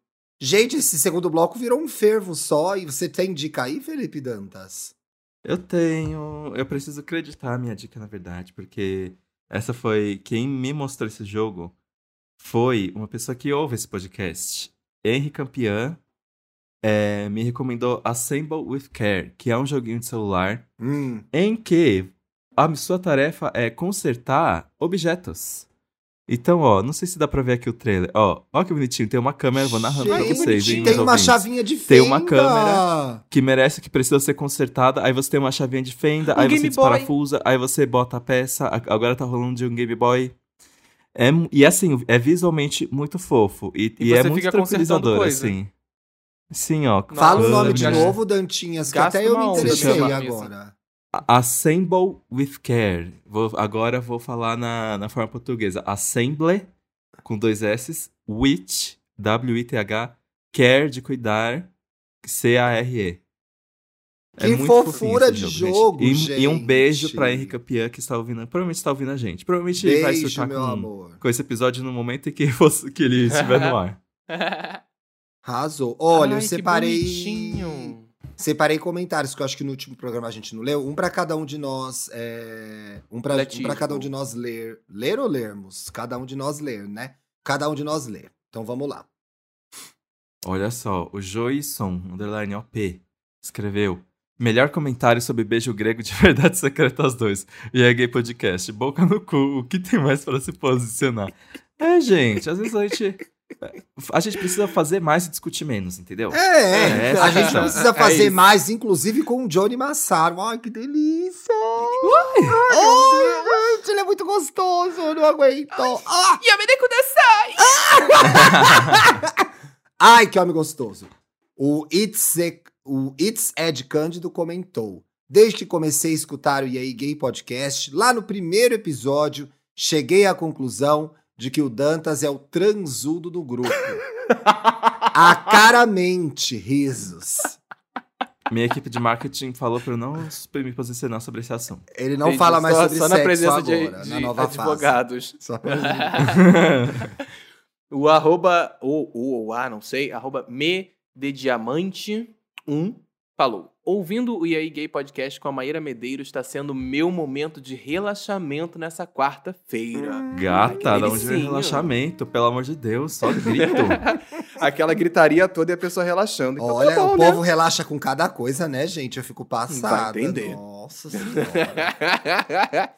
Gente, esse segundo bloco virou um fervo só. E você tem dica aí, Felipe Dantas? Eu tenho. Eu preciso acreditar a minha dica, na verdade, porque essa foi. Quem me mostrou esse jogo foi uma pessoa que ouve esse podcast. Henry Campian é, me recomendou Assemble with Care, que é um joguinho de celular Hum. em que a sua tarefa é consertar objetos. Então, ó, não sei se dá pra ver aqui o trailer. Ó, ó que bonitinho, tem uma câmera, vou narrando pra Gente, vocês, hein, Tem uma ouvintes chavinha de fenda. Tem uma câmera. que merece, que precisa ser consertada. Aí você tem uma chavinha de fenda, Um aí Game você Boy. desparafusa, aí você bota a peça. Agora tá rolando de um Game Boy. É, e assim, é visualmente muito fofo. E, E e é muito tranquilizador, coisa. assim. Sim, ó. Fala o nome de novo, Dantinhas, que gasta até eu me interessei agora. Assemble with Care. Vou, agora vou falar na, na forma portuguesa. Assemble, com dois S, with, W-I-T-H, care, de cuidar, C-A-R-E. Que muito fofura de jogo, gente. E, e um gente. beijo pra Henrique Campian, que está ouvindo. Provavelmente está ouvindo a gente. Provavelmente ele vai Beijo, surtar com, com esse episódio no momento em que, você- que ele estiver no ar. Arrasou. Olha, Ai, eu que separei. Separei comentários que eu acho que no último programa a gente não leu. Um pra cada um de nós. É... Um, pra, um cada um de nós ler. Ler ou lermos? Cada um de nós ler, né? Cada um de nós ler. Então vamos lá. Olha só, o Joisson, underline OP, escreveu. Melhor comentário sobre beijo grego de verdade secreta aos dois. E é gay podcast. Boca no cu, o que tem mais pra se posicionar? É, gente, às vezes a gente. A gente precisa fazer mais e discutir menos, entendeu? É, É, a gente essa- precisa é fazer isso. mais, inclusive com o Johnny Massaro. Ai, que delícia! Ai, gente, ele é muito gostoso, eu não aguento. Ah! Ai, que homem gostoso. O It's, E- o It's Ed Cândido comentou. Desde que comecei a escutar o E aí Gay Podcast, lá no primeiro episódio, cheguei à conclusão de que o Dantas é o transudo do grupo. A caramente, risos. Minha equipe de marketing falou pra eu não me posicionar sobre esse assunto. Ele não Entendi. fala mais Só- sobre só sexo na presença agora, de, na de nova advogados. fase. Só pra... O arroba, ou o ou a, não sei, arroba me de diamante 1 falou. Ouvindo o aí Gay Podcast com a Maíra Medeiros está sendo meu momento de relaxamento nessa quarta-feira. Gata, dá onde vem delicinho. relaxamento, pelo amor de Deus, só grito. Aquela gritaria toda e a pessoa relaxando. Então Olha, tá bom, o né? povo relaxa com cada coisa, né, gente? Eu fico passada. Vai entender. Nossa senhora.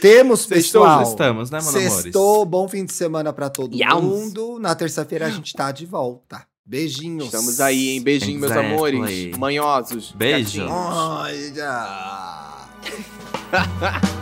Temos, Sextou, pessoal. Estamos, né, meus amores? Sextou, bom fim de semana pra todo Yams. mundo. Na terça-feira a gente tá de volta. Beijinhos. Estamos aí, hein? Beijinho, meus Exactly. amores. Manhosos. Beijo. gatinhos. Ai, já.